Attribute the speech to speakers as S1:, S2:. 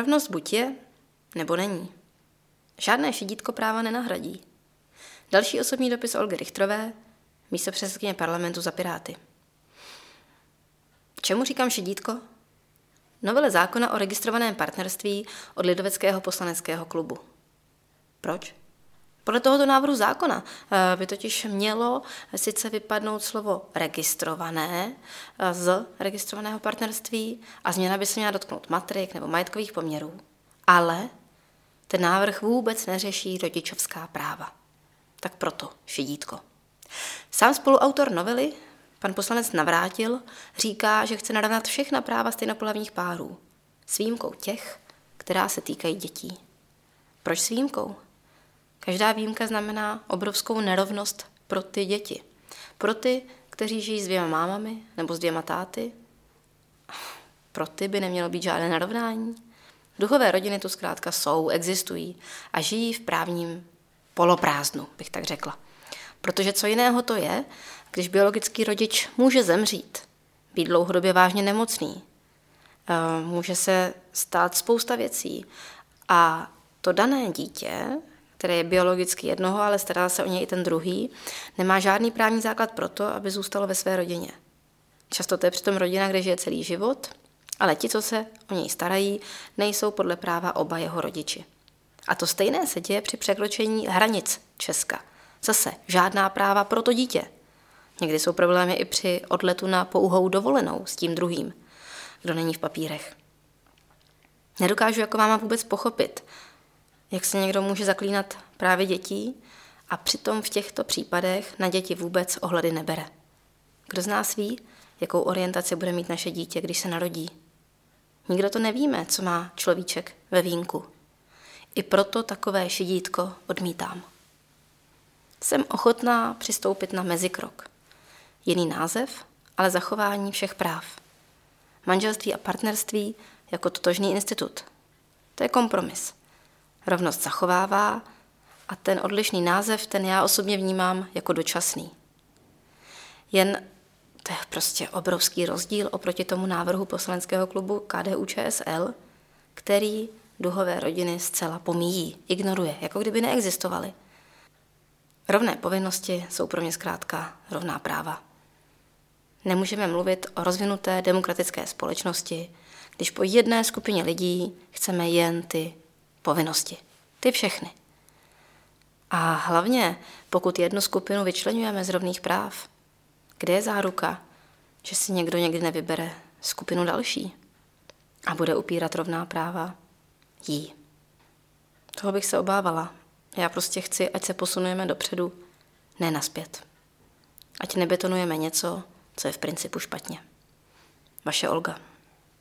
S1: Rovnost buď je, nebo není. Žádné šidítko práva nenahradí. Další osobní dopis Olgy Richtrové, místo předsedkyně parlamentu za Piráty. Čemu říkám šidítko? Novele zákona o registrovaném partnerství od Lidoveckého poslaneckého klubu. Proč? Podle tohoto návrhu zákona eh, by totiž mělo sice vypadnout slovo registrované eh, z registrovaného partnerství a změna by se měla dotknout matrik nebo majetkových poměrů. Ale ten návrh vůbec neřeší rodičovská práva. Tak proto šidítko. Sám spoluautor novely, pan poslanec Navrátil, říká, že chce narovnat všechna práva stejnopolavních párů, s výjimkou těch, která se týkají dětí. Proč s výjimkou? Každá výjimka znamená obrovskou nerovnost pro ty děti. Pro ty, kteří žijí s dvěma mámami nebo s dvěma táty. Pro ty by nemělo být žádné narovnání. Duchové rodiny tu zkrátka jsou, existují a žijí v právním poloprázdnu, bych tak řekla. Protože co jiného to je, když biologický rodič může zemřít, být dlouhodobě vážně nemocný, eh, může se stát spousta věcí a to dané dítě které je biologicky jednoho, ale stará se o něj i ten druhý, nemá žádný právní základ pro to, aby zůstalo ve své rodině. Často to je přitom rodina, kde žije celý život, ale ti, co se o něj starají, nejsou podle práva oba jeho rodiči. A to stejné se děje při překročení hranic Česka. Zase žádná práva pro to dítě. Někdy jsou problémy i při odletu na pouhou dovolenou s tím druhým, kdo není v papírech. Nedokážu jako máma vůbec pochopit, jak se někdo může zaklínat právě dětí a přitom v těchto případech na děti vůbec ohledy nebere. Kdo z nás ví, jakou orientaci bude mít naše dítě, když se narodí? Nikdo to nevíme, co má človíček ve vínku. I proto takové šidítko odmítám. Jsem ochotná přistoupit na mezikrok. Jiný název, ale zachování všech práv. Manželství a partnerství jako totožný institut. To je kompromis rovnost zachovává a ten odlišný název, ten já osobně vnímám jako dočasný. Jen to je prostě obrovský rozdíl oproti tomu návrhu poslaneckého klubu KDU ČSL, který duhové rodiny zcela pomíjí, ignoruje, jako kdyby neexistovaly. Rovné povinnosti jsou pro mě zkrátka rovná práva. Nemůžeme mluvit o rozvinuté demokratické společnosti, když po jedné skupině lidí chceme jen ty povinnosti. Ty všechny. A hlavně, pokud jednu skupinu vyčlenujeme z rovných práv, kde je záruka, že si někdo někdy nevybere skupinu další a bude upírat rovná práva jí. Toho bych se obávala. Já prostě chci, ať se posunujeme dopředu, ne naspět. Ať nebetonujeme něco, co je v principu špatně. Vaše Olga.